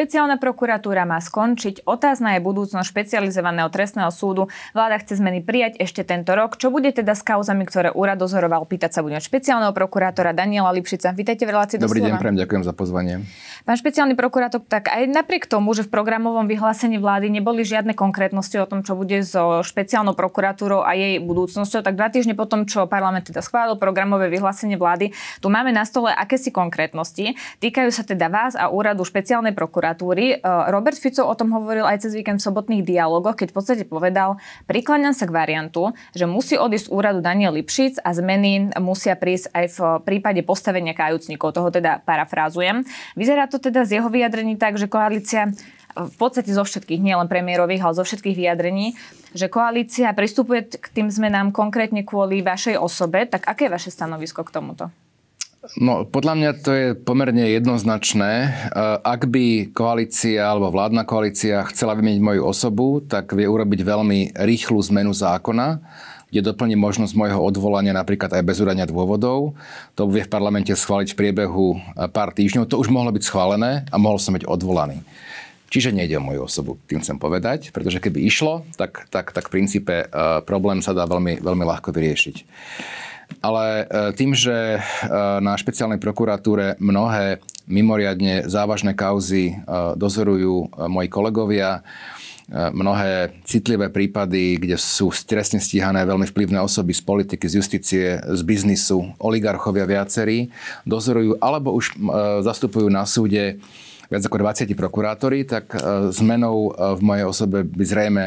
Špeciálna prokuratúra má skončiť. Otázna je budúcnosť špecializovaného trestného súdu. Vláda chce zmeny prijať ešte tento rok. Čo bude teda s kauzami, ktoré úrad dozoroval? Pýtať sa budem špeciálneho prokurátora Daniela Lipšica. Vítajte v relácii Dobrý deň, prejem, ďakujem za pozvanie. Pán špeciálny prokurátor, tak aj napriek tomu, že v programovom vyhlásení vlády neboli žiadne konkrétnosti o tom, čo bude so špeciálnou prokuratúrou a jej budúcnosťou, tak dva týždne potom, čo parlament teda schválil programové vyhlásenie vlády, tu máme na stole akési konkrétnosti. Týkajú sa teda vás a úradu špeciálnej prokuratúry prokuratúry. E, Robert Fico o tom hovoril aj cez víkend v sobotných dialogoch, keď v podstate povedal, prikláňam sa k variantu, že musí odísť z úradu Daniel Lipšic a zmeny musia prísť aj v prípade postavenia kajúcnikov. Toho teda parafrázujem. Vyzerá to teda z jeho vyjadrení tak, že koalícia v podstate zo všetkých, nielen premiérových, ale zo všetkých vyjadrení, že koalícia pristupuje k tým zmenám konkrétne kvôli vašej osobe. Tak aké je vaše stanovisko k tomuto? No, podľa mňa to je pomerne jednoznačné. E, ak by koalícia alebo vládna koalícia chcela vymeniť moju osobu, tak vie urobiť veľmi rýchlu zmenu zákona, kde doplní možnosť môjho odvolania napríklad aj bez udania dôvodov. To vie v parlamente schváliť v priebehu e, pár týždňov. To už mohlo byť schválené a mohol som byť odvolaný. Čiže nejde o moju osobu, tým chcem povedať, pretože keby išlo, tak, tak, tak v princípe uh, problém sa dá veľmi, veľmi ľahko vyriešiť. Ale e, tým, že e, na špeciálnej prokuratúre mnohé mimoriadne závažné kauzy e, dozorujú moji kolegovia, mnohé citlivé prípady, kde sú stresne stíhané veľmi vplyvné osoby z politiky, z justície, z biznisu, oligarchovia viacerí, dozorujú alebo už zastupujú na súde viac ako 20 prokurátori, tak zmenou v mojej osobe by zrejme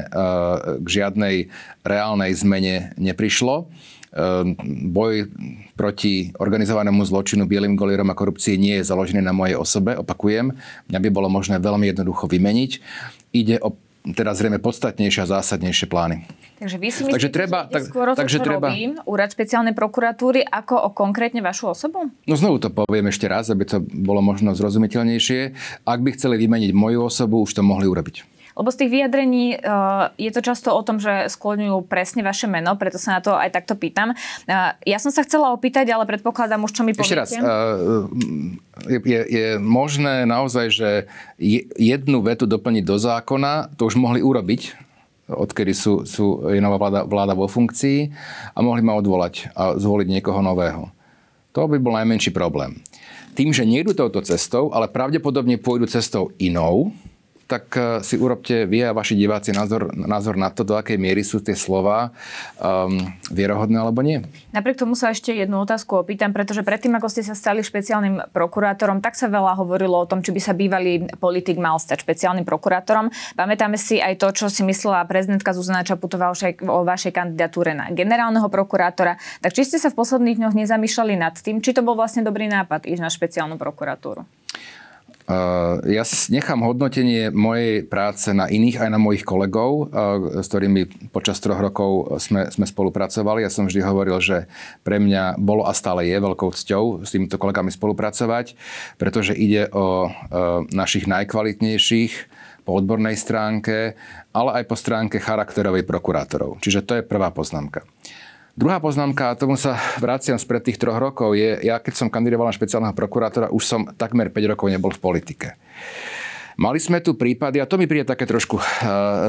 k žiadnej reálnej zmene neprišlo. Ehm, boj proti organizovanému zločinu, bielým golierom a korupcii nie je založený na mojej osobe, opakujem. Mňa by bolo možné veľmi jednoducho vymeniť. Ide o teda zrejme podstatnejšie a zásadnejšie plány. Takže vy si myslíte, takže treba, že tak, skôr o to, takže čo treba, robí úrad špeciálnej prokuratúry, ako o konkrétne vašu osobu? No znovu to poviem ešte raz, aby to bolo možno zrozumiteľnejšie. Ak by chceli vymeniť moju osobu, už to mohli urobiť. Lebo z tých vyjadrení uh, je to často o tom, že skloňujú presne vaše meno, preto sa na to aj takto pýtam. Uh, ja som sa chcela opýtať, ale predpokladám už, čo mi poviete. Ešte raz, uh, je, je možné naozaj, že jednu vetu doplniť do zákona, to už mohli urobiť, odkedy sú, sú, je nová vláda, vláda vo funkcii a mohli ma odvolať a zvoliť niekoho nového. To by bol najmenší problém. Tým, že nejdu touto cestou, ale pravdepodobne pôjdu cestou inou, tak eh, si urobte vy a vaši diváci názor, názor na to, do akej miery sú tie slova um, vierohodné alebo nie. Napriek tomu sa ešte jednu otázku opýtam, pretože predtým, ako ste sa stali špeciálnym prokurátorom, tak sa veľa hovorilo o tom, či by sa bývalý politik mal stať špeciálnym prokurátorom. Pamätáme si aj to, čo si myslela prezidentka Zuzana Čaputová o vašej kandidatúre na generálneho prokurátora. Tak či ste sa v posledných dňoch nezamýšľali nad tým, či to bol vlastne dobrý nápad ísť na špeciálnu prokuratúru? Ja nechám hodnotenie mojej práce na iných, aj na mojich kolegov, s ktorými počas troch rokov sme, sme spolupracovali. Ja som vždy hovoril, že pre mňa bolo a stále je veľkou cťou s týmito kolegami spolupracovať, pretože ide o našich najkvalitnejších po odbornej stránke, ale aj po stránke charakterovej prokurátorov. Čiže to je prvá poznámka. Druhá poznámka, a tomu sa vraciam spred tých troch rokov, je, ja keď som kandidoval na špeciálneho prokurátora, už som takmer 5 rokov nebol v politike. Mali sme tu prípady, a to mi príde také trošku uh,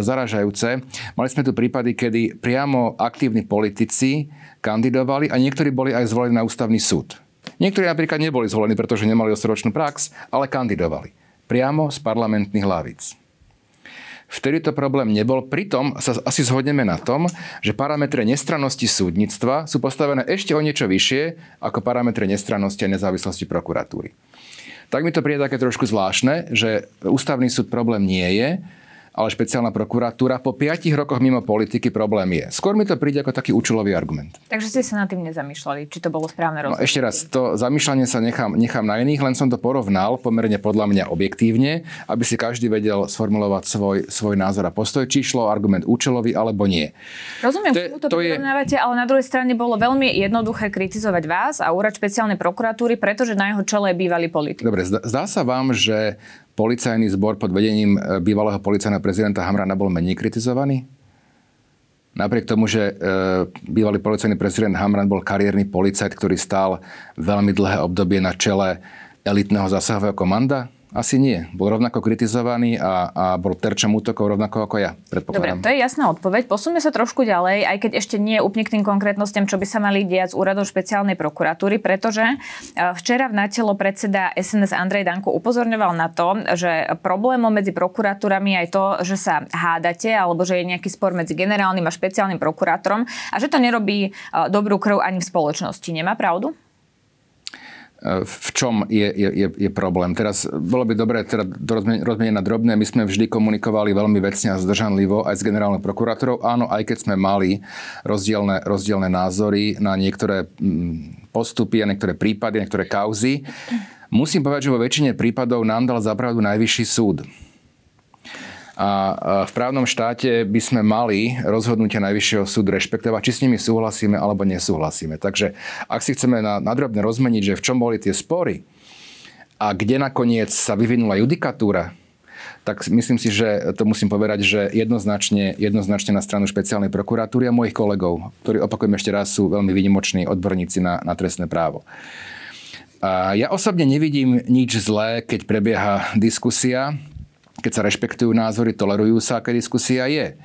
zaražajúce, mali sme tu prípady, kedy priamo aktívni politici kandidovali a niektorí boli aj zvolení na ústavný súd. Niektorí napríklad neboli zvolení, pretože nemali osročnú prax, ale kandidovali. Priamo z parlamentných hlavíc. Vtedy to problém nebol. Pritom sa asi zhodneme na tom, že parametre nestrannosti súdnictva sú postavené ešte o niečo vyššie ako parametre nestrannosti a nezávislosti prokuratúry. Tak mi to príde také trošku zvláštne, že ústavný súd problém nie je, ale špeciálna prokuratúra po 5 rokoch mimo politiky problém je. Skôr mi to príde ako taký účelový argument. Takže ste sa nad tým nezamýšľali, či to bolo správne rozhodnutie? No ešte raz, to zamýšľanie sa nechám, nechám na iných, len som to porovnal pomerne podľa mňa objektívne, aby si každý vedel sformulovať svoj, svoj názor a postoj, či šlo argument účelový alebo nie. Rozumiem, to, to, to je... ale na druhej strane bolo veľmi jednoduché kritizovať vás a úrad špeciálnej prokuratúry, pretože na jeho čele je bývalý politik. Dobre, zdá sa vám, že policajný zbor pod vedením e, bývalého policajného prezidenta Hamrana bol menej kritizovaný? Napriek tomu, že e, bývalý policajný prezident Hamran bol kariérny policajt, ktorý stál veľmi dlhé obdobie na čele elitného zásahového komanda, asi nie. Bol rovnako kritizovaný a, a bol terčom útokov rovnako ako ja, predpokladám. Dobre, to je jasná odpoveď. Posuňme sa trošku ďalej, aj keď ešte nie úplne k tým konkrétnostiam, čo by sa mali diať z úradom špeciálnej prokuratúry, pretože e, včera v natelo predseda SNS Andrej Danko upozorňoval na to, že problémom medzi prokuratúrami je to, že sa hádate alebo že je nejaký spor medzi generálnym a špeciálnym prokurátorom a že to nerobí e, dobrú krv ani v spoločnosti. Nemá pravdu? V čom je, je, je problém. Teraz bolo by dobré teda rozmeniť na drobné. My sme vždy komunikovali veľmi vecne a zdržanlivo aj s generálnou prokurátorou. Áno, aj keď sme mali rozdielne, rozdielne názory na niektoré mm, postupy a niektoré prípady, niektoré kauzy. Musím povedať, že vo väčšine prípadov nám dal zapravdu najvyšší súd. A v právnom štáte by sme mali rozhodnutia Najvyššieho súdu rešpektovať, či s nimi súhlasíme alebo nesúhlasíme. Takže ak si chceme na, nadrobne rozmeniť, že v čom boli tie spory a kde nakoniec sa vyvinula judikatúra, tak myslím si, že to musím povedať, že jednoznačne, jednoznačne na stranu špeciálnej prokuratúry a mojich kolegov, ktorí opakujem ešte raz, sú veľmi vynimoční odborníci na, na trestné právo. A ja osobne nevidím nič zlé, keď prebieha diskusia keď sa rešpektujú názory, tolerujú sa, aká diskusia je.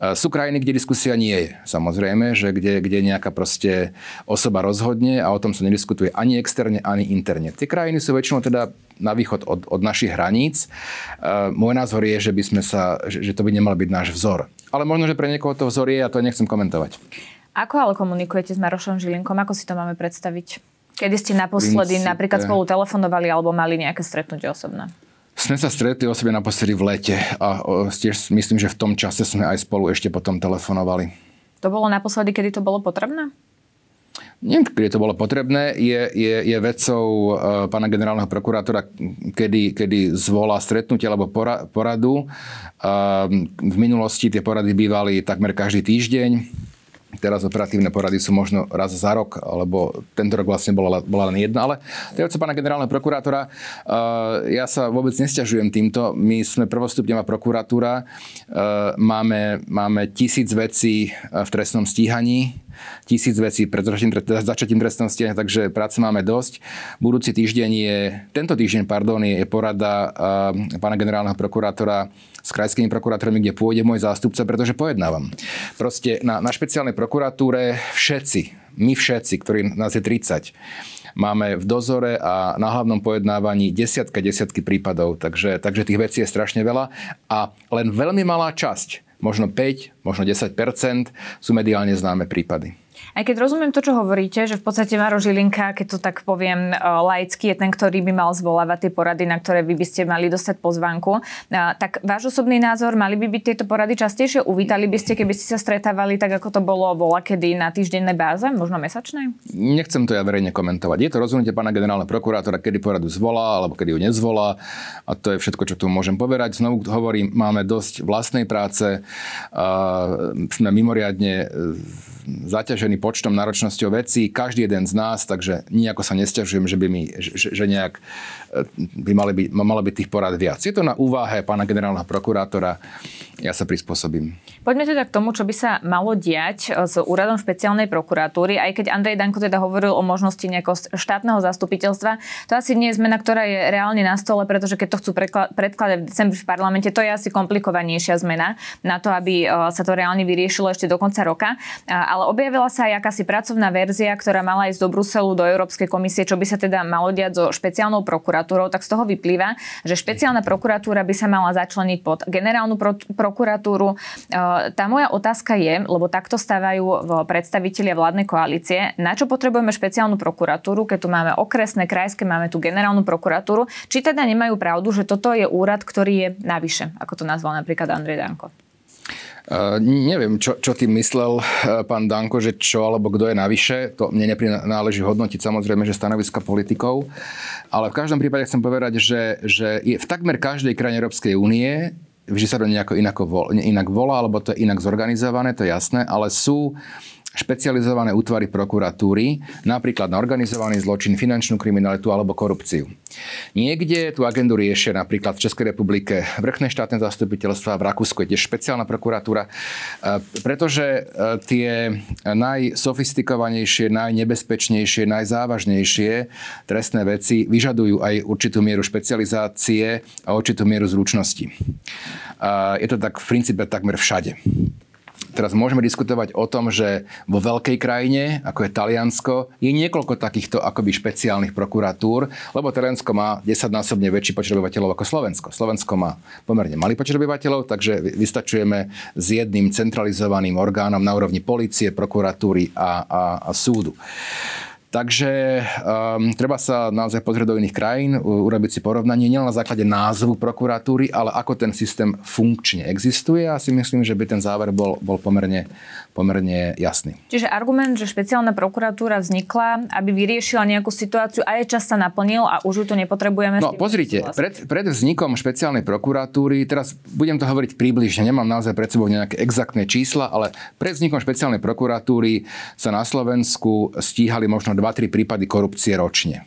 E, sú krajiny, kde diskusia nie je. Samozrejme, že kde, kde nejaká proste osoba rozhodne a o tom sa nediskutuje ani externe, ani interne. Tie krajiny sú väčšinou teda na východ od, od našich hraníc. E, môj názor je, že, by sme sa, že to by nemal byť náš vzor. Ale možno, že pre niekoho to vzor je a to nechcem komentovať. Ako ale komunikujete s Marošom Žilinkom? Ako si to máme predstaviť? Kedy ste naposledy Princípe. napríklad spolu telefonovali alebo mali nejaké stretnutie osobné? Sme sa stretli o sebe naposledy v lete a tiež myslím, že v tom čase sme aj spolu ešte potom telefonovali. To bolo naposledy, kedy to bolo potrebné? Neviem, kedy to bolo potrebné. Je, je, je vecou uh, pána generálneho prokurátora, kedy, kedy zvolá stretnutie alebo pora, poradu. Uh, v minulosti tie porady bývali takmer každý týždeň Teraz operatívne porady sú možno raz za rok, alebo tento rok vlastne bola, bola len jedna. Ale to pána generálneho prokurátora, uh, ja sa vôbec nesťažujem týmto. My sme prvostupňová prokuratúra, uh, máme, máme tisíc vecí v trestnom stíhaní, tisíc vecí pred začatím trestného stíhania, takže práce máme dosť. Budúci týždeň je, tento týždeň, pardon, je, porada pána generálneho prokurátora s krajskými prokurátormi, kde pôjde môj zástupca, pretože pojednávam. Proste na, na špeciálnej prokuratúre všetci, my všetci, ktorí nás je 30, máme v dozore a na hlavnom pojednávaní desiatka, desiatky prípadov, takže, takže tých vecí je strašne veľa a len veľmi malá časť, možno 5, možno 10% sú mediálne známe prípady. Aj keď rozumiem to, čo hovoríte, že v podstate Maro Žilinka, keď to tak poviem e, laicky, je ten, ktorý by mal zvolávať tie porady, na ktoré vy by ste mali dostať pozvánku. E, tak váš osobný názor, mali by byť tieto porady častejšie? Uvítali by ste, keby ste sa stretávali tak, ako to bolo vola kedy na týždennej báze, možno mesačnej? Nechcem to ja verejne komentovať. Je to rozhodnutie pána generálneho prokurátora, kedy poradu zvolá alebo kedy ju nezvolá. A to je všetko, čo tu môžem povedať. Znovu hovorím, máme dosť vlastnej práce. sme mimoriadne zaťažený počtom, náročnosťou vecí, každý jeden z nás, takže nejako sa nesťažujem, že by mi, že, že nejak by mali byť, malo byť tých porad viac. Je to na úvahe pána generálneho prokurátora, ja sa prispôsobím. Poďme teda k tomu, čo by sa malo diať e, s úradom špeciálnej prokuratúry, aj keď Andrej Danko teda hovoril o možnosti nejakého štátneho zastupiteľstva. To asi nie je zmena, ktorá je reálne na stole, pretože keď to chcú predkladať v decembri v parlamente, to je asi komplikovanejšia zmena na to, aby e, sa to reálne vyriešilo ešte do konca roka ale objavila sa aj akási pracovná verzia, ktorá mala ísť do Bruselu, do Európskej komisie, čo by sa teda malo diať so špeciálnou prokuratúrou, tak z toho vyplýva, že špeciálna prokuratúra by sa mala začleniť pod generálnu pro- prokuratúru. E, tá moja otázka je, lebo takto stávajú predstavitelia vládnej koalície, na čo potrebujeme špeciálnu prokuratúru, keď tu máme okresné, krajské, máme tu generálnu prokuratúru, či teda nemajú pravdu, že toto je úrad, ktorý je navyše, ako to nazval napríklad Andrej Danko. Neviem, čo, čo tým myslel uh, pán Danko, že čo alebo kto je navyše. To mne neprináleží hodnotiť samozrejme, že stanoviska politikov. Ale v každom prípade chcem povedať, že, že je v takmer každej krajine Európskej únie vždy sa to nejako inak, inak volá, alebo to je inak zorganizované, to je jasné, ale sú špecializované útvary prokuratúry, napríklad na organizovaný zločin, finančnú kriminalitu alebo korupciu. Niekde tú agendu riešia napríklad v Českej republike vrchné štátne zastupiteľstva, v Rakúsku je tiež špeciálna prokuratúra, e, pretože e, tie najsofistikovanejšie, najnebezpečnejšie, najzávažnejšie trestné veci vyžadujú aj určitú mieru špecializácie a určitú mieru zručnosti. Je to tak v princípe takmer všade. Teraz môžeme diskutovať o tom, že vo veľkej krajine, ako je Taliansko, je niekoľko takýchto akoby špeciálnych prokuratúr, lebo Taliansko má 10-násobne väčší počet obyvateľov ako Slovensko. Slovensko má pomerne malý počet obyvateľov, takže vystačujeme s jedným centralizovaným orgánom na úrovni policie, prokuratúry a, a, a súdu. Takže um, treba sa naozaj pozrieť do iných krajín, urobiť si porovnanie nielen na základe názvu prokuratúry, ale ako ten systém funkčne existuje. A si myslím, že by ten záver bol, bol pomerne, pomerne jasný. Čiže argument, že špeciálna prokuratúra vznikla, aby vyriešila nejakú situáciu a je čas sa naplnil a už ju tu nepotrebujeme. No pozrite, pred, pred vznikom špeciálnej prokuratúry, teraz budem to hovoriť približne, nemám naozaj pred sebou nejaké exaktné čísla, ale pred vznikom špeciálnej prokuratúry sa na Slovensku stíhali možno 2-3 prípady korupcie ročne.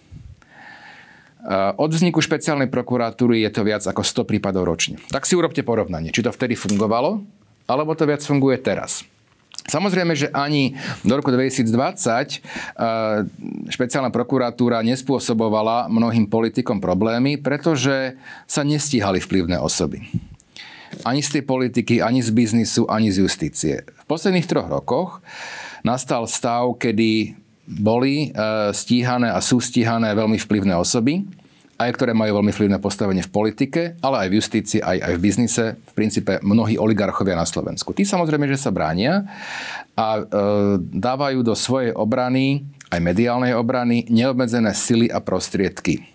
Od vzniku špeciálnej prokuratúry je to viac ako 100 prípadov ročne. Tak si urobte porovnanie, či to vtedy fungovalo, alebo to viac funguje teraz. Samozrejme, že ani do roku 2020 špeciálna prokuratúra nespôsobovala mnohým politikom problémy, pretože sa nestíhali vplyvné osoby. Ani z tej politiky, ani z biznisu, ani z justície. V posledných troch rokoch nastal stav, kedy boli e, stíhané a sú stíhané veľmi vplyvné osoby, aj ktoré majú veľmi vplyvné postavenie v politike, ale aj v justícii, aj, aj v biznise, v princípe mnohí oligarchovia na Slovensku. Tí samozrejme, že sa bránia a e, dávajú do svojej obrany aj mediálnej obrany, neobmedzené sily a prostriedky.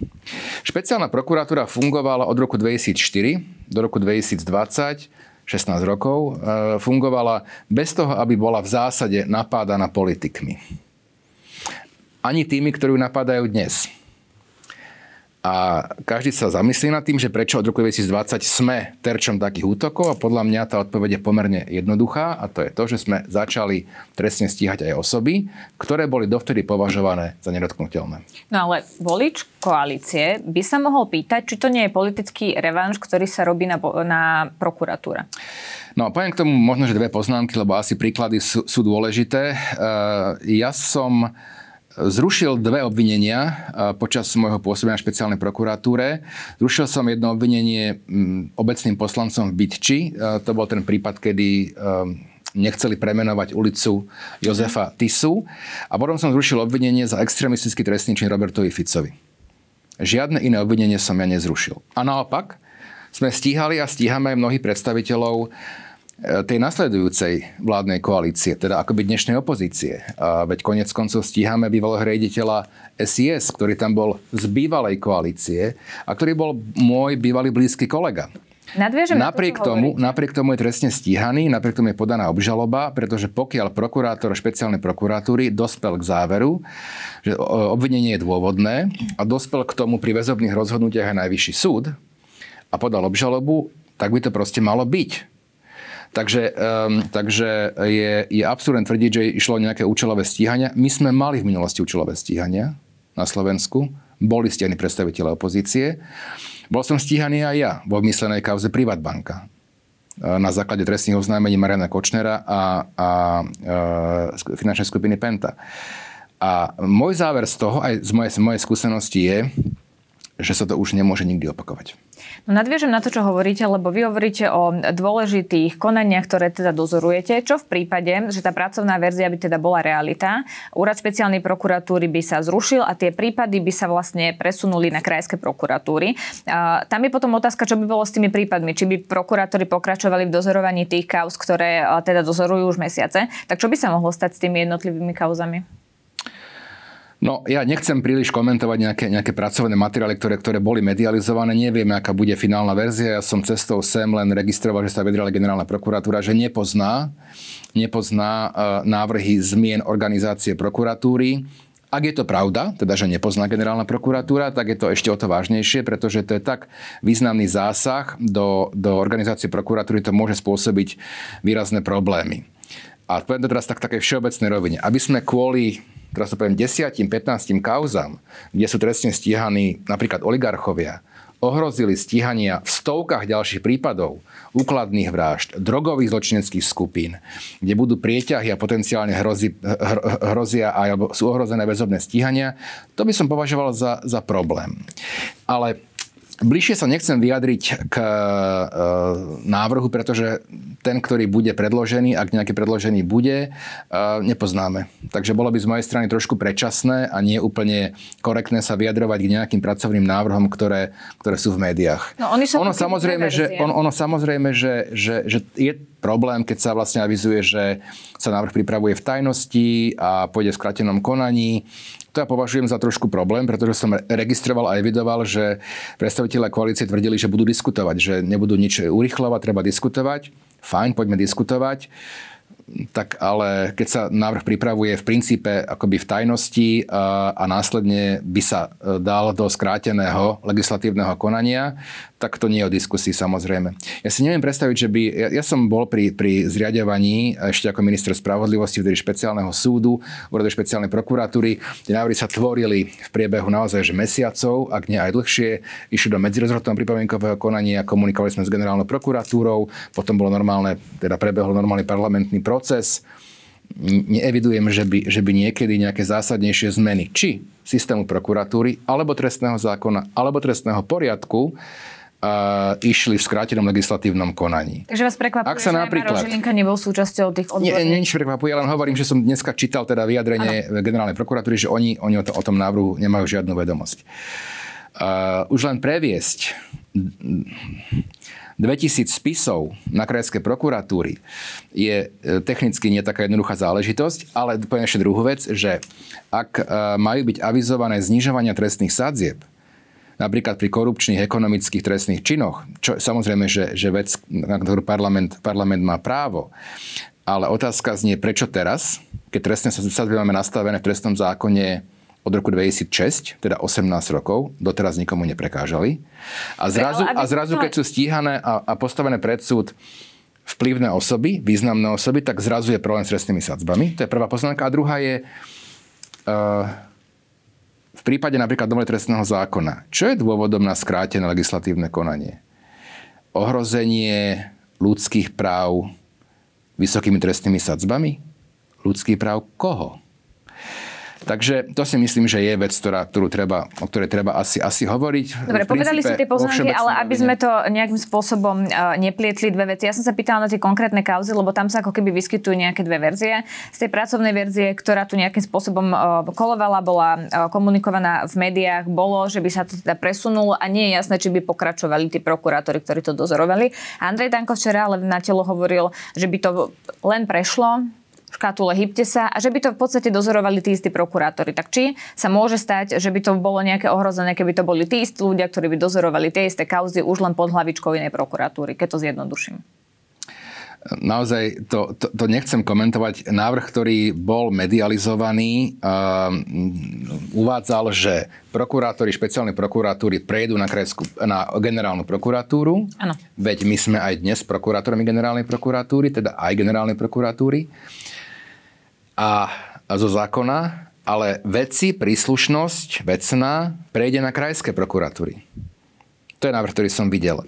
Špeciálna prokuratúra fungovala od roku 2004 do roku 2020 16 rokov, e, fungovala bez toho, aby bola v zásade napádaná politikmi ani tými, ktorí ju napadajú dnes. A každý sa zamyslí nad tým, že prečo od roku 2020 sme terčom takých útokov a podľa mňa tá odpoveď je pomerne jednoduchá a to je to, že sme začali trestne stíhať aj osoby, ktoré boli dovtedy považované za nedotknutelné. No ale volič koalície by sa mohol pýtať, či to nie je politický revanš, ktorý sa robí na, na prokuratúra. No, poviem k tomu možno, že dve poznámky, lebo asi príklady sú, sú dôležité. Uh, ja som zrušil dve obvinenia počas môjho pôsobenia v špeciálnej prokuratúre. Zrušil som jedno obvinenie obecným poslancom v Bytči. To bol ten prípad, kedy nechceli premenovať ulicu Jozefa Tisu. A potom som zrušil obvinenie za extrémistický trestný čin Robertovi Ficovi. Žiadne iné obvinenie som ja nezrušil. A naopak, sme stíhali a stíhame mnohých predstaviteľov E, tej nasledujúcej vládnej koalície, teda akoby dnešnej opozície. A veď konec koncov stíhame bývalého riaditeľa SIS, ktorý tam bol z bývalej koalície a ktorý bol môj bývalý blízky kolega. Nadviežem napriek, to, tomu, napriek tomu je trestne stíhaný, napriek tomu je podaná obžaloba, pretože pokiaľ prokurátor špeciálnej prokuratúry dospel k záveru, že obvinenie je dôvodné a dospel k tomu pri väzobných rozhodnutiach aj najvyšší súd a podal obžalobu, tak by to proste malo byť. Takže, um, takže je, je absurdné tvrdiť, že išlo nejaké účelové stíhania. My sme mali v minulosti účelové stíhania na Slovensku. Boli stíhaní predstaviteľe opozície. Bol som stíhaný aj ja vo vymyslenej kauze Privatbanka e, na základe trestných oznámení Mariana Kočnera a, a e, finančnej skupiny Penta. A môj záver z toho, aj z mojej, z mojej skúsenosti je, že sa to už nemôže nikdy opakovať. No nadviežem na to, čo hovoríte, lebo vy hovoríte o dôležitých konaniach, ktoré teda dozorujete. Čo v prípade, že tá pracovná verzia by teda bola realita, úrad špeciálnej prokuratúry by sa zrušil a tie prípady by sa vlastne presunuli na krajské prokuratúry. A tam je potom otázka, čo by bolo s tými prípadmi. Či by prokurátori pokračovali v dozorovaní tých kauz, ktoré teda dozorujú už mesiace. Tak čo by sa mohlo stať s tými jednotlivými kauzami? No, ja nechcem príliš komentovať nejaké, nejaké pracovné materiály, ktoré, ktoré boli medializované. Nevieme, aká bude finálna verzia. Ja som cestou sem len registroval, že sa vydrala generálna prokuratúra, že nepozná, nepozná uh, návrhy zmien organizácie prokuratúry. Ak je to pravda, teda že nepozná generálna prokuratúra, tak je to ešte o to vážnejšie, pretože to je tak významný zásah do, do organizácie prokuratúry, to môže spôsobiť výrazné problémy. A poviem to teraz tak také všeobecnej rovine. Aby sme kvôli teraz to poviem, 10-15 kauzám, kde sú trestne stíhaní napríklad oligarchovia, ohrozili stíhania v stovkách ďalších prípadov úkladných vražd, drogových zločineckých skupín, kde budú prieťahy a potenciálne hrozí, hrozia alebo sú ohrozené väzobné stíhania, to by som považoval za, za problém. Ale Bližšie sa nechcem vyjadriť k e, návrhu, pretože ten, ktorý bude predložený, ak nejaký predložený bude, e, nepoznáme. Takže bolo by z mojej strany trošku predčasné a nie úplne korektné sa vyjadrovať k nejakým pracovným návrhom, ktoré, ktoré sú v médiách. No, oni ono, samozrejme, že, on, ono samozrejme, že, že, že je problém, keď sa vlastne avizuje, že sa návrh pripravuje v tajnosti a pôjde v skratenom konaní. To ja považujem za trošku problém, pretože som registroval a evidoval, že predstaviteľe koalície tvrdili, že budú diskutovať, že nebudú nič urychľovať, treba diskutovať. Fajn, poďme diskutovať tak ale keď sa návrh pripravuje v princípe akoby v tajnosti a, a následne by sa e, dal do skráteného legislatívneho konania, tak to nie je o diskusii samozrejme. Ja si neviem predstaviť, že by... Ja, ja som bol pri, pri zriadovaní ešte ako minister spravodlivosti vtedy špeciálneho súdu, úradu špeciálnej prokuratúry. Tie návrhy sa tvorili v priebehu naozaj že mesiacov, ak nie aj dlhšie. Išli do medzirozhodného pripomienkového konania, komunikovali sme s generálnou prokuratúrou, potom bolo normálne, teda prebehol normálny parlamentný proces neevidujem, že by, že by niekedy nejaké zásadnejšie zmeny, či systému prokuratúry, alebo trestného zákona, alebo trestného poriadku, uh, išli v skrátenom legislatívnom konaní. Takže vás prekvapuje, Ak sa že napríklad, Žilinka nebol súčasťou tých odborných? Nie, nič prekvapuje, len hovorím, že som dneska čítal teda vyjadrenie ano. generálnej prokuratúry, že oni, oni o, to, o tom návrhu nemajú žiadnu vedomosť. Uh, už len previesť 2000 spisov na krajské prokuratúry je e, technicky nie taká jednoduchá záležitosť, ale poviem ešte druhú vec, že ak e, majú byť avizované znižovania trestných sadzieb, napríklad pri korupčných ekonomických trestných činoch, čo samozrejme, že, že vec, na ktorú parlament, parlament má právo. Ale otázka znie, prečo teraz, keď trestné sadzby máme nastavené v trestnom zákone od roku 2006, teda 18 rokov, doteraz nikomu neprekážali. A zrazu, a zrazu keď sú stíhané a, a postavené pred súd vplyvné osoby, významné osoby, tak zrazu je problém s trestnými sadzbami. To je prvá poznámka. A druhá je, uh, v prípade napríklad nového trestného zákona, čo je dôvodom na skrátené legislatívne konanie? Ohrozenie ľudských práv vysokými trestnými sadzbami? Ľudských práv koho? Takže to si myslím, že je vec, ktorá, ktorú treba, o ktorej treba asi, asi hovoriť. Dobre, povedali ste tie poznámky, ale aby sme to nejakým spôsobom uh, neplietli dve veci. Ja som sa pýtala na tie konkrétne kauzy, lebo tam sa ako keby vyskytujú nejaké dve verzie. Z tej pracovnej verzie, ktorá tu nejakým spôsobom uh, kolovala, bola uh, komunikovaná v médiách, bolo, že by sa to teda presunulo a nie je jasné, či by pokračovali tí prokurátori, ktorí to dozorovali. Andrej Danko včera ale na telo hovoril, že by to len prešlo, škatule hybte sa a že by to v podstate dozorovali tí istí prokurátori. Tak či sa môže stať, že by to bolo nejaké ohrozené, keby to boli tí istí ľudia, ktorí by dozorovali tie isté kauzy už len pod hlavičkou inej prokuratúry, keď to zjednoduším. Naozaj to, to, to nechcem komentovať. Návrh, ktorý bol medializovaný, um, uvádzal, že prokurátori špeciálnej prokuratúry prejdú na, krajskú, na generálnu prokuratúru. Ano. Veď my sme aj dnes prokurátormi generálnej prokuratúry, teda aj generálnej prokuratúry a, zo zákona, ale veci, príslušnosť vecná prejde na krajské prokuratúry. To je návrh, ktorý som videl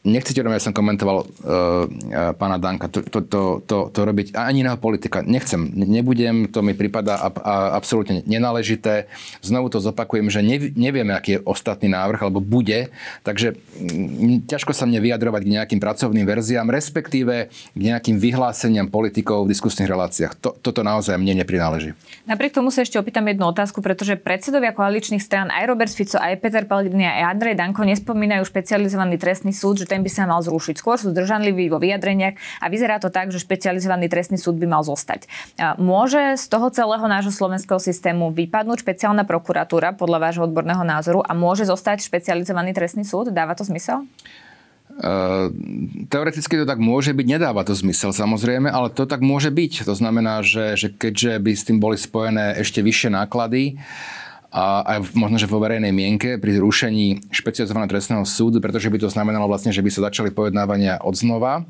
nechcete, aby ja som komentoval uh, uh, pána Danka, to, to, to, to, to robiť ani iného politika. Nechcem, nebudem, to mi prípada a, a, absolútne nenáležité. Znovu to zopakujem, že nev, nevieme, aký je ostatný návrh, alebo bude, takže m, ťažko sa mne vyjadrovať k nejakým pracovným verziám, respektíve k nejakým vyhláseniam politikov v diskusných reláciách. To, toto naozaj mne neprináleží. Napriek tomu sa ešte opýtam jednu otázku, pretože predsedovia koaličných strán aj Robert Fico, aj Peter Pellegrini, aj Andrej Danko nespomínajú špecializovaný trestný súd, že ten by sa mal zrušiť. Skôr sú zdržanliví vo vyjadreniach a vyzerá to tak, že špecializovaný trestný súd by mal zostať. Môže z toho celého nášho slovenského systému vypadnúť špeciálna prokuratúra podľa vášho odborného názoru a môže zostať špecializovaný trestný súd? Dáva to zmysel? Uh, teoreticky to tak môže byť, nedáva to zmysel samozrejme, ale to tak môže byť. To znamená, že, že keďže by s tým boli spojené ešte vyššie náklady, a aj možno, že vo verejnej mienke pri zrušení špecializovaného trestného súdu, pretože by to znamenalo vlastne, že by sa začali pojednávania od znova.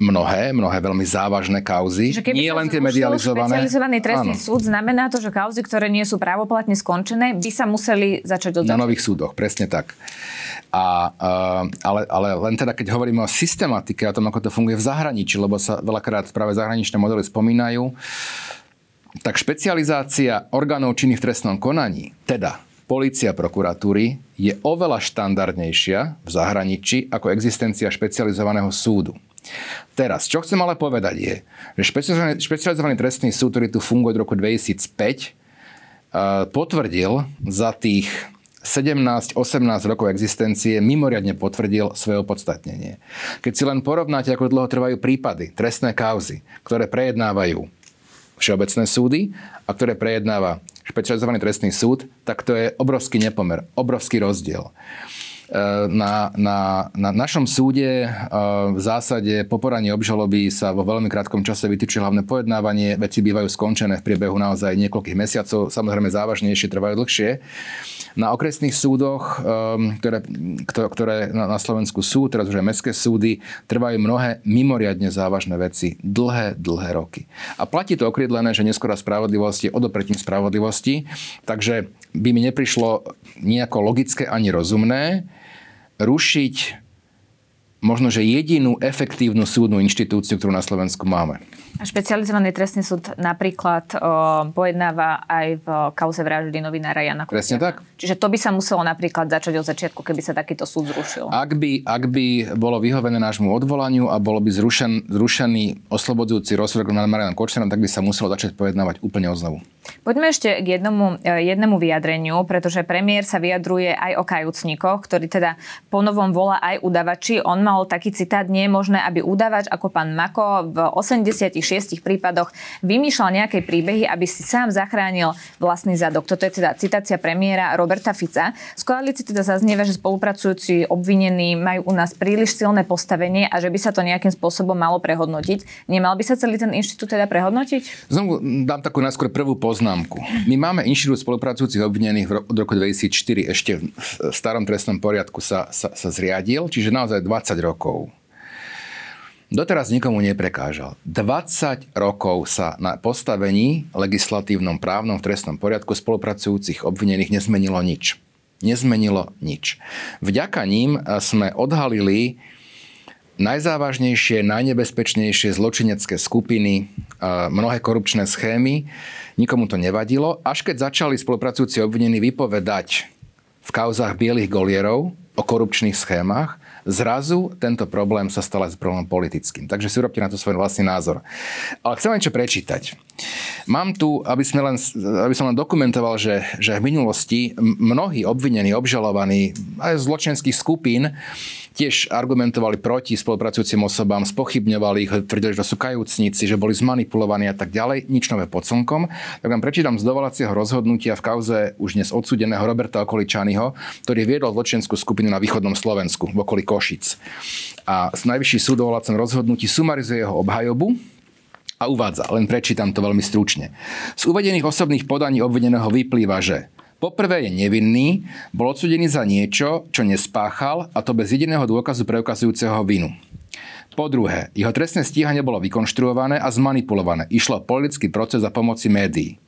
mnohé, mnohé veľmi závažné kauzy. Že nie len tie medializované. Špecializovaný trestný Áno. súd znamená to, že kauzy, ktoré nie sú právoplatne skončené, by sa museli začať od Na nových súdoch, presne tak. A, uh, ale, ale len teda, keď hovoríme o systematike, o tom, ako to funguje v zahraničí, lebo sa veľakrát práve zahraničné modely spomínajú, tak špecializácia orgánov činných v trestnom konaní, teda policia prokuratúry, je oveľa štandardnejšia v zahraničí ako existencia špecializovaného súdu. Teraz, čo chcem ale povedať je, že špecializovaný, špecializovaný trestný súd, ktorý tu funguje od roku 2005, eh, potvrdil za tých 17-18 rokov existencie mimoriadne potvrdil svoje opodstatnenie. Keď si len porovnáte, ako dlho trvajú prípady, trestné kauzy, ktoré prejednávajú všeobecné súdy a ktoré prejednáva špecializovaný trestný súd, tak to je obrovský nepomer, obrovský rozdiel. Na, na, na našom súde v zásade po poraní obžaloby sa vo veľmi krátkom čase vytýči hlavné pojednávanie. Veci bývajú skončené v priebehu naozaj niekoľkých mesiacov, samozrejme závažnejšie, trvajú dlhšie. Na okresných súdoch, ktoré, ktoré na Slovensku sú, teraz už aj mestské súdy, trvajú mnohé mimoriadne závažné veci dlhé, dlhé roky. A platí to okriedlené, že neskôr spravodlivosti je odopretím spravodlivosti, takže by mi neprišlo nejako logické ani rozumné, rušiť možno, že jedinú efektívnu súdnu inštitúciu, ktorú na Slovensku máme. Špecializovaný trestný súd napríklad o, pojednáva aj v kauze vraždy novinára Jana Kuciaka. Presne tak. Čiže to by sa muselo napríklad začať od začiatku, keby sa takýto súd zrušil. Ak by, ak by bolo vyhovené nášmu odvolaniu a bolo by zrušen, zrušený oslobodzujúci rozsudok nad Marianom Kočnerom, tak by sa muselo začať pojednávať úplne znovu. Poďme ešte k jednomu, e, jednému vyjadreniu, pretože premiér sa vyjadruje aj o kajúcnikoch, ktorý teda ponovom volá aj udavači. On mal taký citát, nie je možné, aby udavač ako pán Mako v 86 prípadoch vymýšľal nejaké príbehy, aby si sám zachránil vlastný zadok. Toto je teda citácia premiéra Roberta Fica. Z koalície teda zaznieva, že spolupracujúci obvinení majú u nás príliš silné postavenie a že by sa to nejakým spôsobom malo prehodnotiť. Nemal by sa celý ten inštitút teda prehodnotiť? Znovu dám takú najskôr prvú poznámku. My máme inštitút spolupracujúcich obvinených od roku 2004 ešte v starom trestnom poriadku sa, sa, sa zriadil, čiže naozaj 20 rokov doteraz nikomu neprekážal. 20 rokov sa na postavení legislatívnom právnom v trestnom poriadku spolupracujúcich obvinených nezmenilo nič. Nezmenilo nič. Vďaka ním sme odhalili najzávažnejšie, najnebezpečnejšie zločinecké skupiny, mnohé korupčné schémy. Nikomu to nevadilo, až keď začali spolupracujúci obvinení vypovedať v kauzách bielých golierov o korupčných schémach, zrazu tento problém sa stal aj problémom politickým. Takže si urobte na to svoj vlastný názor. Ale chcem niečo prečítať. Mám tu, aby, sme len, aby som len dokumentoval, že, že v minulosti mnohí obvinení, obžalovaní aj z skupín tiež argumentovali proti spolupracujúcim osobám, spochybňovali ich, tvrdili, že sú kajúcnici, že boli zmanipulovaní a tak ďalej. Nič nové pod slnkom. Tak vám prečítam z dovolacieho rozhodnutia v kauze už dnes odsudeného Roberta Okoličányho, ktorý viedol zločenskú skupinu na východnom Slovensku, v okolí Košic. A najvyšší súd o rozhodnutí sumarizuje jeho obhajobu, a uvádza, len prečítam to veľmi stručne. Z uvedených osobných podaní obvineného vyplýva, že Poprvé je nevinný, bol odsudený za niečo, čo nespáchal, a to bez jediného dôkazu preukazujúceho vinu. Po druhé, jeho trestné stíhanie bolo vykonštruované a zmanipulované. Išlo politický proces za pomoci médií.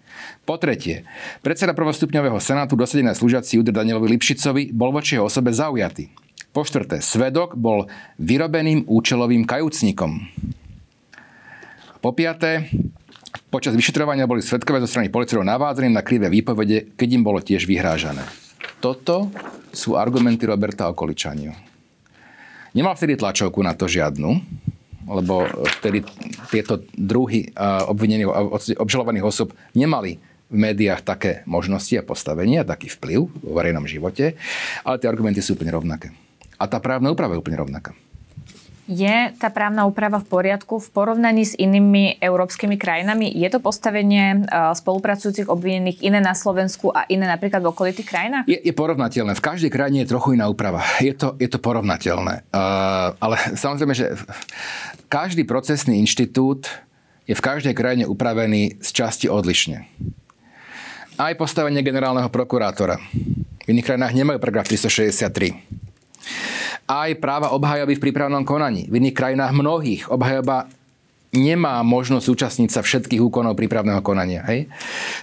Po tretie, predseda prvostupňového senátu dosadené slúžiaci Judr Danielovi Lipšicovi bol voči jeho osobe zaujatý. Po štvrté, svedok bol vyrobeným účelovým kajúcnikom. Po piaté, Počas vyšetrovania boli svetkové zo strany policajtov navádzani na krivé výpovede, keď im bolo tiež vyhrážané. Toto sú argumenty Roberta Okoličania. Nemal vtedy tlačovku na to žiadnu, lebo vtedy tieto druhy obvinených, obžalovaných osob nemali v médiách také možnosti a postavenie a taký vplyv vo verejnom živote, ale tie argumenty sú úplne rovnaké. A tá právna úprava je úplne rovnaká. Je tá právna úprava v poriadku v porovnaní s inými európskymi krajinami? Je to postavenie e, spolupracujúcich obvinených iné na Slovensku a iné napríklad v okolitých krajinách? Je, je porovnateľné. V každej krajine je trochu iná úprava. Je to, je to porovnateľné. Uh, ale samozrejme, že každý procesný inštitút je v každej krajine upravený z časti odlišne. Aj postavenie generálneho prokurátora. V iných krajinách nemajú paragraf 363 aj práva obhajoby v prípravnom konaní. V iných krajinách mnohých obhajoba nemá možnosť zúčastniť sa všetkých úkonov prípravného konania. Hej?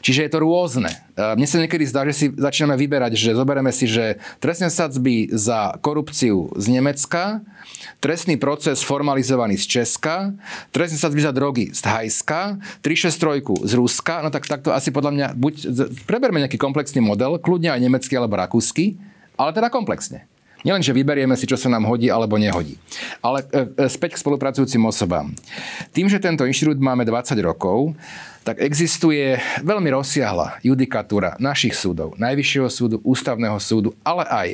Čiže je to rôzne. Mne sa niekedy zdá, že si začíname vyberať, že zoberieme si, že trestné sadzby za korupciu z Nemecka, trestný proces formalizovaný z Česka, trestné sadzby za drogy z Thajska, 363 z Ruska, no tak takto asi podľa mňa, buď preberme nejaký komplexný model, kľudne aj nemecký alebo rakúsky, ale teda komplexne. Nielen, že vyberieme si, čo sa nám hodí alebo nehodí. Ale e, e, späť k spolupracujúcim osobám. Tým, že tento inštitút máme 20 rokov, tak existuje veľmi rozsiahla judikatúra našich súdov, Najvyššieho súdu, Ústavného súdu, ale aj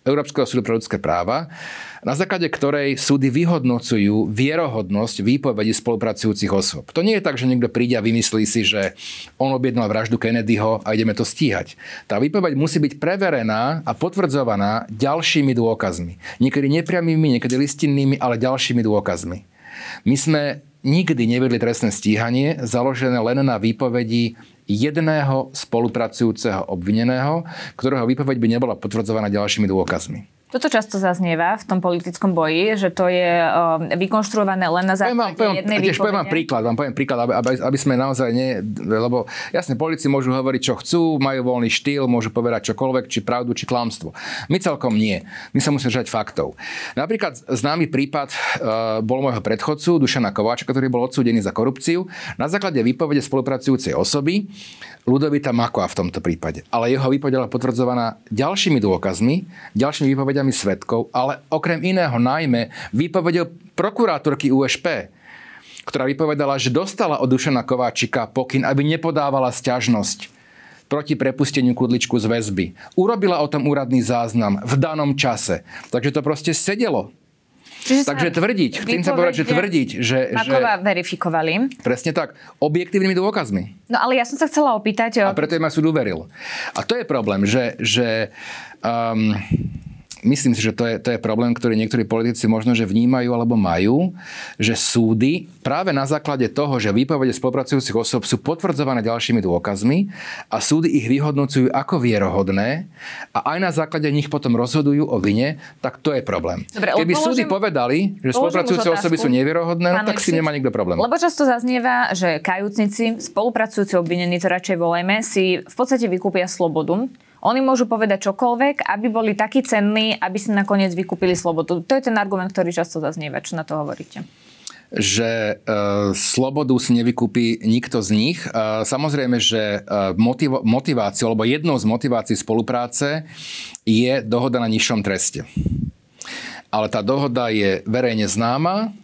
Európskeho súdu pre ľudské práva, na základe ktorej súdy vyhodnocujú vierohodnosť výpovedí spolupracujúcich osôb. To nie je tak, že niekto príde a vymyslí si, že on objednal vraždu Kennedyho a ideme to stíhať. Tá výpoveď musí byť preverená a potvrdzovaná ďalšími dôkazmi. Niekedy nepriamými, niekedy listinnými, ale ďalšími dôkazmi. My sme nikdy nevedli trestné stíhanie založené len na výpovedi jedného spolupracujúceho obvineného, ktorého výpoveď by nebola potvrdzovaná ďalšími dôkazmi. Toto často zaznieva v tom politickom boji, že to je uh, vykonštruované len na základe poviem vám, jednej tiež poviem vám príklad, vám poviem príklad, aby, aby, aby sme naozaj nie, lebo jasne, politici môžu hovoriť, čo chcú, majú voľný štýl, môžu povedať čokoľvek, či pravdu, či klamstvo. My celkom nie. My sa musíme žať faktov. Napríklad známy prípad uh, bol môjho predchodcu, Dušana Kováča, ktorý bol odsúdený za korupciu na základe výpovede spolupracujúcej osoby, Ludovita Makova v tomto prípade. Ale jeho výpoveď bola potvrdzovaná ďalšími dôkazmi, ďalšími výpovediami svetkov, ale okrem iného najmä výpovedou prokurátorky USP, ktorá vypovedala, že dostala od Dušana Kováčika pokyn, aby nepodávala stiažnosť proti prepusteniu kudličku z väzby. Urobila o tom úradný záznam v danom čase. Takže to proste sedelo. Čiže Takže tvrdiť, chcem sa povedať, že tvrdiť, že... Makova že, verifikovali. Presne tak, objektívnymi dôkazmi. No ale ja som sa chcela opýtať... A preto im súd uveril. A to je problém, že, že um, myslím si, že to je, to je problém, ktorý niektorí politici možno, že vnímajú alebo majú, že súdy práve na základe toho, že výpovede spolupracujúcich osob sú potvrdzované ďalšími dôkazmi a súdy ich vyhodnocujú ako vierohodné a aj na základe nich potom rozhodujú o vine, tak to je problém. Dobre, Keby položím, súdy povedali, že spolupracujúce osoby sú nevierohodné, no, tak si nemá nikto problém. Lebo často zaznieva, že kajúcnici, spolupracujúci obvinení, to radšej volajme, si v podstate vykúpia slobodu oni môžu povedať čokoľvek, aby boli takí cenní, aby si nakoniec vykúpili slobodu. To je ten argument, ktorý často zaznieva. Čo na to hovoríte? že e, slobodu si nevykúpi nikto z nich. E, samozrejme, že e, motiv- motiváciou, alebo jednou z motivácií spolupráce je dohoda na nižšom treste. Ale tá dohoda je verejne známa,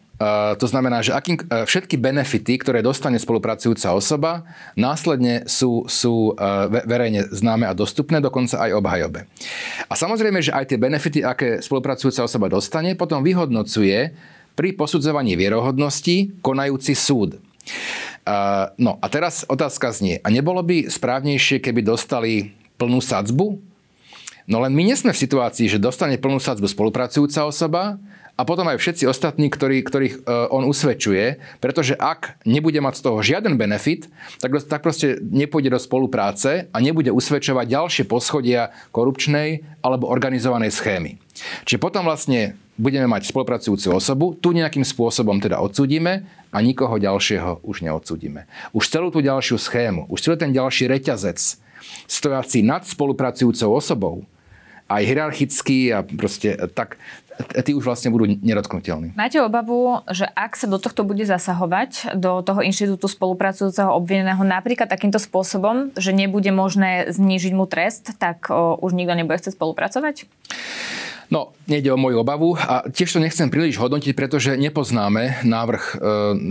to znamená, že akým, eh, všetky benefity, ktoré dostane spolupracujúca osoba, následne sú, sú eh, verejne známe a dostupné, dokonca aj obhajobe. A samozrejme, že aj tie benefity, aké spolupracujúca osoba dostane, potom vyhodnocuje pri posudzovaní vierohodnosti konajúci súd. No a teraz otázka znie, a nebolo by správnejšie, keby dostali plnú sadzbu? No len my nie sme v situácii, že dostane plnú sadzbu spolupracujúca osoba, a potom aj všetci ostatní, ktorý, ktorých e, on usvedčuje, pretože ak nebude mať z toho žiaden benefit, tak, tak proste nepôjde do spolupráce a nebude usvedčovať ďalšie poschodia korupčnej alebo organizovanej schémy. Čiže potom vlastne budeme mať spolupracujúcu osobu, tu nejakým spôsobom teda odsúdime a nikoho ďalšieho už neodsúdime. Už celú tú ďalšiu schému, už celý ten ďalší reťazec stojací nad spolupracujúcou osobou, aj hierarchicky a proste tak tí už vlastne budú nedotknutelní. Máte obavu, že ak sa do tohto bude zasahovať, do toho inštitútu spolupracujúceho obvineného napríklad takýmto spôsobom, že nebude možné znížiť mu trest, tak o, už nikto nebude chcieť spolupracovať? No, nejde o moju obavu a tiež to nechcem príliš hodnotiť, pretože nepoznáme návrh e,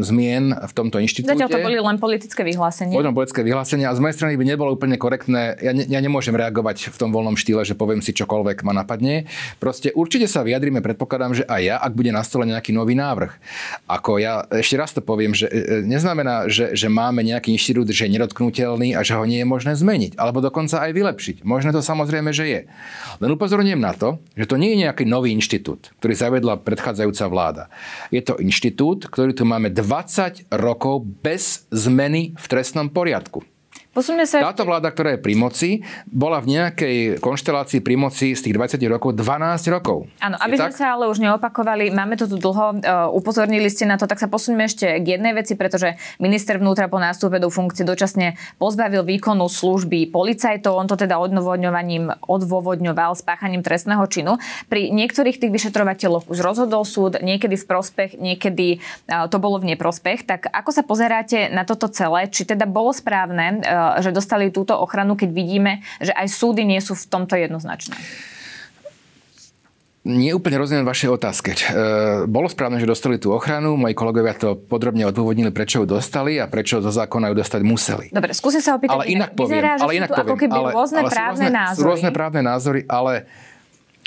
zmien v tomto inštitúte. Zatiaľ to boli len politické vyhlásenia. Boli politické vyhlásenia a z mojej strany by nebolo úplne korektné. Ja, ne, ja nemôžem reagovať v tom voľnom štýle, že poviem si čokoľvek ma napadne. Proste určite sa vyjadrime, predpokladám, že aj ja, ak bude na stole nejaký nový návrh. Ako ja ešte raz to poviem, že e, e, neznamená, že, že máme nejaký inštitút, že je nedotknutelný a že ho nie je možné zmeniť. Alebo dokonca aj vylepšiť. Možné to samozrejme, že je. Len upozorňujem na to, že to nie nie je nejaký nový inštitút, ktorý zavedla predchádzajúca vláda. Je to inštitút, ktorý tu máme 20 rokov bez zmeny v trestnom poriadku. Posúňme sa... Táto vláda, ktorá je pri moci, bola v nejakej konštelácii pri moci z tých 20 rokov 12 rokov. Áno, aby sme sa ale už neopakovali, máme to tu dlho, uh, upozornili ste na to, tak sa posuňme ešte k jednej veci, pretože minister vnútra po nástupe do funkcie dočasne pozbavil výkonu služby policajtov, on to teda odôvodňovaním odôvodňoval spáchaním trestného činu. Pri niektorých tých vyšetrovateľoch už rozhodol súd, niekedy v prospech, niekedy uh, to bolo v neprospech. Tak ako sa pozeráte na toto celé? Či teda bolo správne, uh, že dostali túto ochranu, keď vidíme, že aj súdy nie sú v tomto jednoznačné? Nie úplne rozumiem vašej otázke. E, bolo správne, že dostali tú ochranu, moji kolegovia to podrobne odôvodnili, prečo ju dostali a prečo zo zákona ju dostať museli. Dobre, skúsim sa opýtať. Ale inak poviem, Vyzerá, ale inak poviem, ako keby ale, rôzne ale právne rôzne, názory. Rôzne právne názory, ale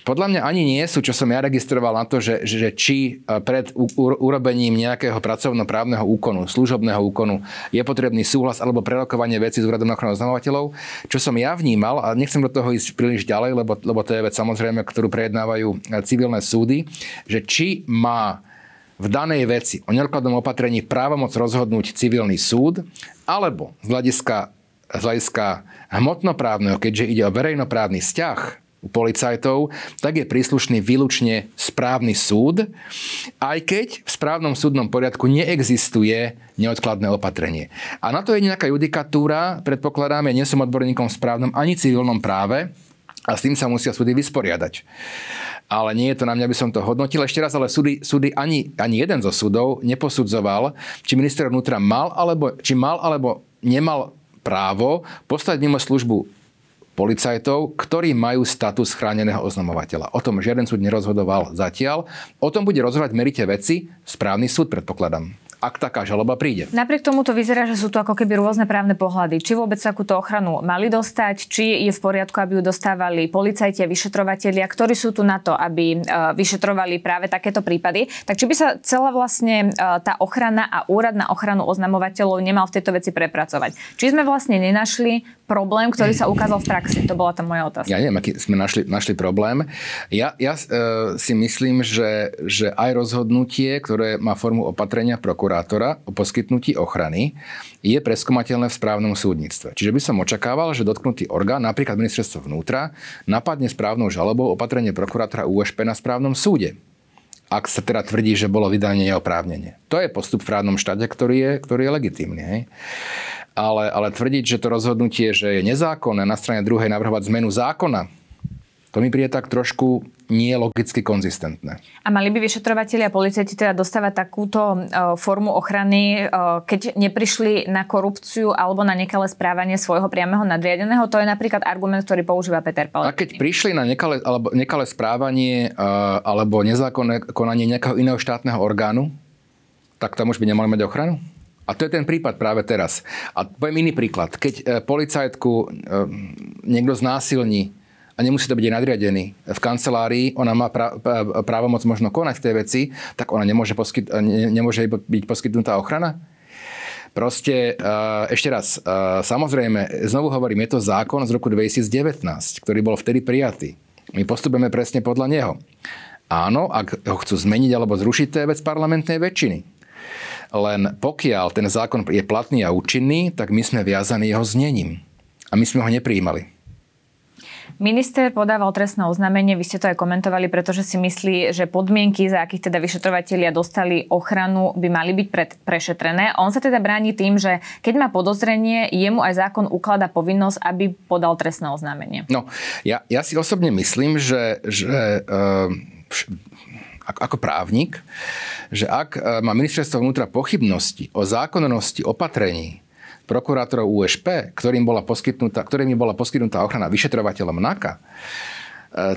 podľa mňa ani nie sú, čo som ja registroval na to, že, že či e, pred u, urobením nejakého pracovnoprávneho úkonu, služobného úkonu je potrebný súhlas alebo prerokovanie veci s úradom ochranu oznamovateľov. Čo som ja vnímal, a nechcem do toho ísť príliš ďalej, lebo, lebo to je vec samozrejme, ktorú prejednávajú e, civilné súdy, že či má v danej veci o neodkladnom opatrení právomoc rozhodnúť civilný súd, alebo z hľadiska, z hľadiska hmotnoprávneho, keďže ide o verejnoprávny vzťah, u policajtov, tak je príslušný výlučne správny súd, aj keď v správnom súdnom poriadku neexistuje neodkladné opatrenie. A na to je nejaká judikatúra, predpokladáme, nie som odborníkom v správnom ani civilnom práve, a s tým sa musia súdy vysporiadať. Ale nie je to na mňa, aby som to hodnotil. Ešte raz, ale súdy, súdy ani, ani jeden zo súdov neposudzoval, či minister vnútra mal alebo, či mal alebo nemal právo postať mimo službu policajtov, ktorí majú status chráneného oznamovateľa. O tom žiaden súd nerozhodoval zatiaľ. O tom bude rozhodovať merite veci správny súd, predpokladám ak taká žaloba príde. Napriek tomu to vyzerá, že sú tu ako keby rôzne právne pohľady. Či vôbec takúto ochranu mali dostať, či je v poriadku, aby ju dostávali policajti a vyšetrovatelia, ktorí sú tu na to, aby e, vyšetrovali práve takéto prípady. Tak či by sa celá vlastne e, tá ochrana a úrad na ochranu oznamovateľov nemal v tejto veci prepracovať. Či sme vlastne nenašli problém, ktorý sa ukázal v praxi? To bola tá moja otázka. Ja neviem, aký sme našli, našli problém. Ja, ja e, si myslím, že, že aj rozhodnutie, ktoré má formu opatrenia prokurátora, prokurátora o poskytnutí ochrany je preskomateľné v správnom súdnictve. Čiže by som očakával, že dotknutý orgán, napríklad ministerstvo vnútra, napadne správnou žalobou opatrenie prokurátora USP na správnom súde ak sa teda tvrdí, že bolo vydanie neoprávnenie. To je postup v právnom štáte, ktorý je, ktorý je legitímny. Hej? Ale, ale tvrdiť, že to rozhodnutie, že je nezákonné, na strane druhej navrhovať zmenu zákona, to mi príde tak trošku nie logicky konzistentné. A mali by vyšetrovateľi a policajti teda dostávať takúto uh, formu ochrany, uh, keď neprišli na korupciu alebo na nekalé správanie svojho priameho nadriadeného? To je napríklad argument, ktorý používa Peter Pellegrini. A keď prišli na nekalé, alebo nekalé správanie uh, alebo nezákonné konanie nejakého iného štátneho orgánu, tak tam už by nemali mať ochranu? A to je ten prípad práve teraz. A poviem iný príklad. Keď policajtku niekto znásilní nemusí to byť aj nadriadený. V kancelárii ona má právomoc možno konať tej veci, tak ona nemôže, poskyt, ne, nemôže byť poskytnutá ochrana? Proste, ešte raz, samozrejme, znovu hovorím, je to zákon z roku 2019, ktorý bol vtedy prijatý. My postupujeme presne podľa neho. Áno, ak ho chcú zmeniť alebo zrušiť, to je vec parlamentnej väčšiny. Len pokiaľ ten zákon je platný a účinný, tak my sme viazaní jeho znením. A my sme ho neprijímali. Minister podával trestné oznámenie, vy ste to aj komentovali, pretože si myslí, že podmienky, za akých teda vyšetrovatelia dostali ochranu, by mali byť pred, prešetrené. On sa teda bráni tým, že keď má podozrenie, jemu aj zákon uklada povinnosť, aby podal trestné oznámenie. No, ja, ja si osobne myslím, že, že uh, ako právnik, že ak eh, má ministerstvo vnútra pochybnosti o zákonnosti opatrení, prokurátorov USP, ktorým bola poskytnutá, ktorým bola poskytnutá ochrana vyšetrovateľom NAKA, e,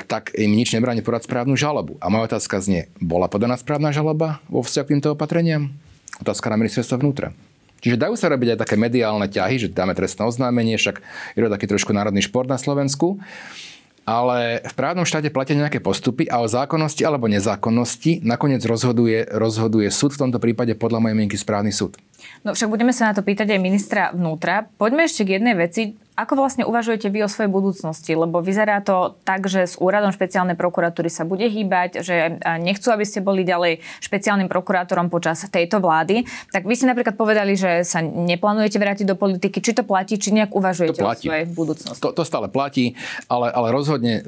tak im nič nebráni podať správnu žalobu. A moja otázka znie, bola podaná správna žaloba vo vzťahu k týmto opatreniam? Otázka na ministerstvo vnútra. Čiže dajú sa robiť aj také mediálne ťahy, že dáme trestné oznámenie, však je to taký trošku národný šport na Slovensku. Ale v právnom štáte platia nejaké postupy a o zákonnosti alebo nezákonnosti nakoniec rozhoduje, rozhoduje súd, v tomto prípade podľa mojej mienky správny súd. No však budeme sa na to pýtať aj ministra vnútra. Poďme ešte k jednej veci. Ako vlastne uvažujete vy o svojej budúcnosti? Lebo vyzerá to tak, že s úradom špeciálnej prokuratúry sa bude hýbať, že nechcú, aby ste boli ďalej špeciálnym prokurátorom počas tejto vlády. Tak vy si napríklad povedali, že sa neplánujete vrátiť do politiky. Či to platí, či nejak uvažujete o svojej budúcnosti? To, to stále platí, ale, ale rozhodne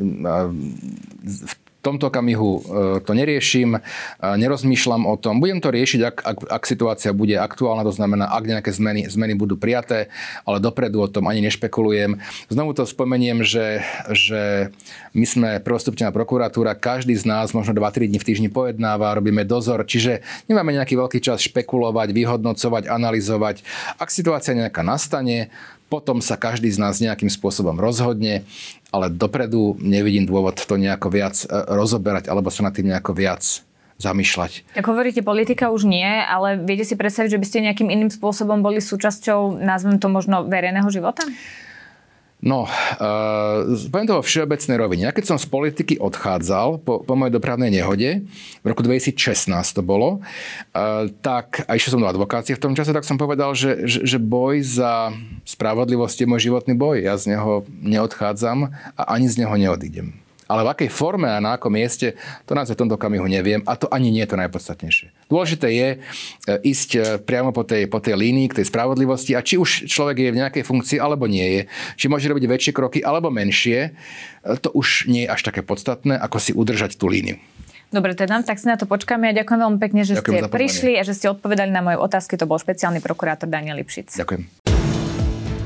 v tomto okamihu e, to neriešim, nerozmýšľam o tom. Budem to riešiť, ak, ak, ak situácia bude aktuálna, to znamená, ak nejaké zmeny, zmeny budú prijaté, ale dopredu o tom ani nešpekulujem. Znovu to spomeniem, že, že my sme prvostupňová prokuratúra, každý z nás možno 2-3 dní v týždni pojednáva, robíme dozor, čiže nemáme nejaký veľký čas špekulovať, vyhodnocovať, analyzovať. Ak situácia nejaká nastane, potom sa každý z nás nejakým spôsobom rozhodne, ale dopredu nevidím dôvod to nejako viac e, rozoberať alebo sa na tým nejako viac zamýšľať. Ako hovoríte, politika už nie, ale viete si predstaviť, že by ste nejakým iným spôsobom boli súčasťou, nazvem to možno, verejného života? No, uh, poviem to vo všeobecnej rovine. Ja keď som z politiky odchádzal po, po mojej dopravnej nehode, v roku 2016 to bolo, uh, tak, a išiel som do advokácie v tom čase, tak som povedal, že, že, že boj za spravodlivosť je môj životný boj. Ja z neho neodchádzam a ani z neho neodídem. Ale v akej forme a na akom mieste, to nás v tomto kamihu neviem a to ani nie je to najpodstatnejšie. Dôležité je e, ísť e, priamo po tej, po tej línii k tej spravodlivosti a či už človek je v nejakej funkcii alebo nie je, či môže robiť väčšie kroky alebo menšie, e, to už nie je až také podstatné, ako si udržať tú líniu. Dobre, teda, tak si na to počkáme a ďakujem veľmi pekne, že ďakujem ste prišli a že ste odpovedali na moje otázky. To bol špeciálny prokurátor Daniel Lipšic. Ďakujem.